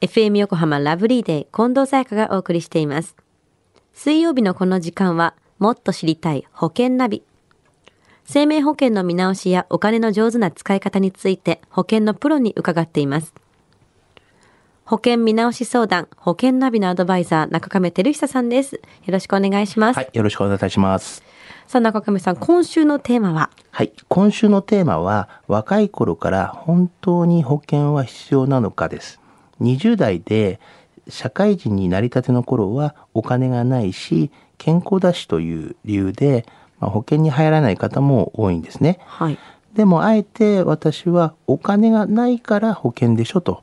FM 横浜ラブリーデー近藤沙耶香がお送りしています。水曜日のこの時間は、もっと知りたい保険ナビ。生命保険の見直しやお金の上手な使い方について保険のプロに伺っています。保険見直し相談、保険ナビのアドバイザー、中亀照久さんです。よろしくお願いします。はい、よろしくお願いいたします。さあ、中亀さん、今週のテーマは？はい、今週のテーマは若い頃から本当に保険は必要なのかです。20代で社会人になりたての頃はお金がないし健康だしという理由で、まあ、保険に入らない方も多いんですね。はい。でもあえて私はお金がないから保険でしょと、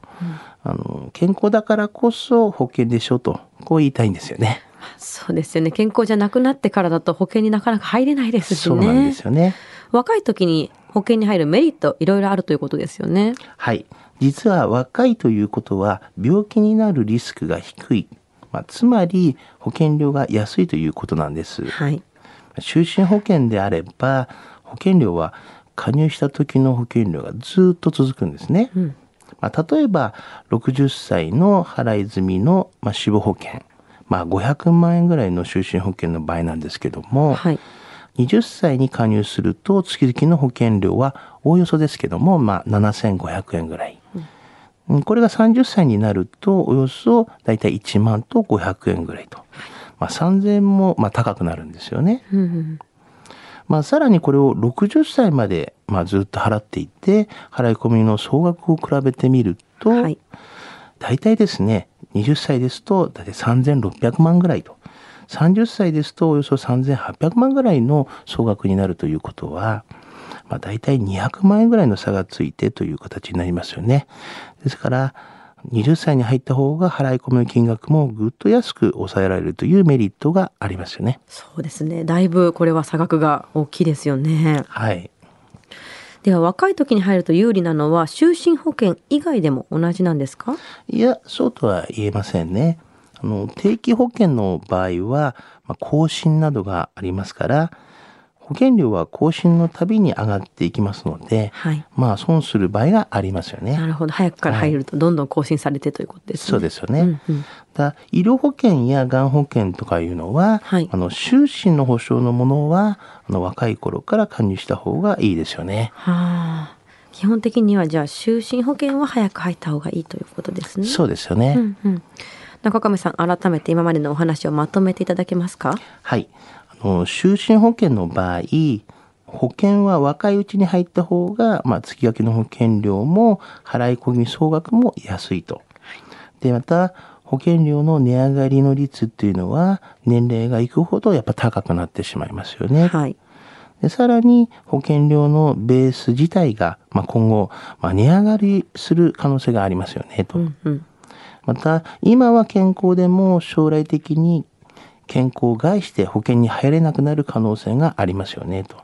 あの健康だからこそ保険でしょとこう言いたいんですよね。そうですよね。健康じゃなくなってからだと保険になかなか入れないですしね。そうなんですよね。若い時に保険に入るメリット、いろいろあるということですよね。はい。実は若いということは病気になるリスクが低い。まあ、つまり保険料が安いということなんです。はい。就寝保険であれば保険料は加入した時の保険料がずっと続くんですね。うん。まあ、例えば60歳の払い済みの、まあ、死亡保険、まあ、500万円ぐらいの就寝保険の場合なんですけども、はい。20歳に加入すると月々の保険料はおおよそですけども、まあ、7500円ぐらい、うんこれが30歳になるとおよそだいたい1万と500円ぐらいと、まあ、3000円もまあ高くなるんですよね。うんうん。まあ、さらにこれを60歳までまあずっと払っていて払い込みの総額を比べてみると、はい。大体ですね20歳ですと大体3600万ぐらいと30歳ですとおよそ3800万ぐらいの総額になるということは、まあ、大体200万円ぐらいの差がついてという形になりますよね。ですから20歳に入った方が払い込みの金額もぐっと安く抑えられるというメリットがありますよね。そうですね。だいぶこれは差額が大きいですよね。はい。では若い時に入ると有利なのは就寝保険以外でも同じなんですか？いや、そうとは言えませんね。あの、定期保険の場合は、まあ、更新などがありますから、保険料は更新のたびに上がっていきますので、はい。まあ、損する場合がありますよね。なるほど。早くから入るとどんどん更新されてということですね。そうですよね。うんうんだ医療保険やがん保険とかいうのは、はいあの終身の保障のものはあの若い頃から加入した方がいいですよね。はあ。基本的にはじゃあ就寝保険は早く入った方がいいということですね。そうですよね。うんうん。中亀さん、改めて今までのお話をまとめていただけますか？はい。あの、就寝保険の場合、保険は若いうちに入った方が、まあ、月々の保険料も払い込み総額も安いと。で、また、保険料の値上がりの率っていうのは、年齢がいくほどやっぱ高くなってしまいますよね。はい。でさらに保険料のベース自体が、まあ、今後、まあ、値上がりする可能性がありますよねと。うんうん。また今は健康でも将来的に健康を害して保険に入れなくなる可能性がありますよねと。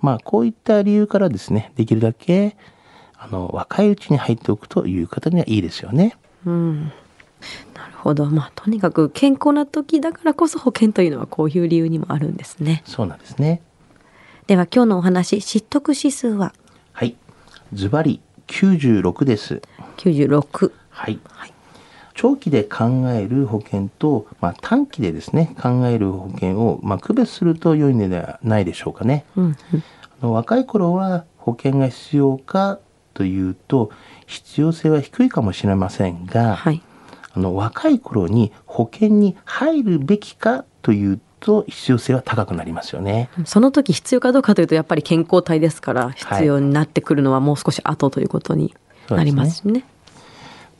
まあこういった理由からですねできるだけあの若いうちに入っておくという方にはいいですよね。うん。なるほど。まあ、とにかく健康な時だからこそ保険というのはこういう理由にもあるんですね。そうなんですね。では今日のお話、知得指数は？はい。ズバリ96です。96。はい。はい。長期で考える保険と、まあ、短期でですね考える保険を、まあ、区別すると良いのではないでしょうかね。あの若い頃は保険が必要かというと必要性は低いかもしれませんが、はい。あの若い頃に保険に入るべきかというと必要性は高くなりますよね。その時必要かどうかというとやっぱり健康体ですから必要になってくるのはもう少し後ということになりますね。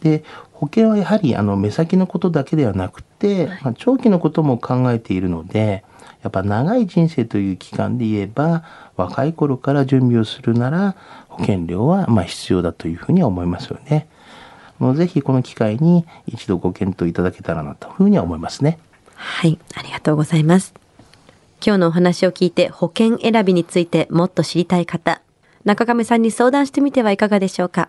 で保険はやはりあの目先のことだけではなくて、まあ、長期のことも考えているのでやっぱ長い人生という期間で言えば若い頃から準備をするなら保険料はまあ必要だというふうには思いますよね。あのぜひこの機会に一度ご検討いただけたらなというふうには思いますね。はい。ありがとうございます。今日のお話を聞いて保険選びについてもっと知りたい方、中亀さんに相談してみてはいかがでしょうか？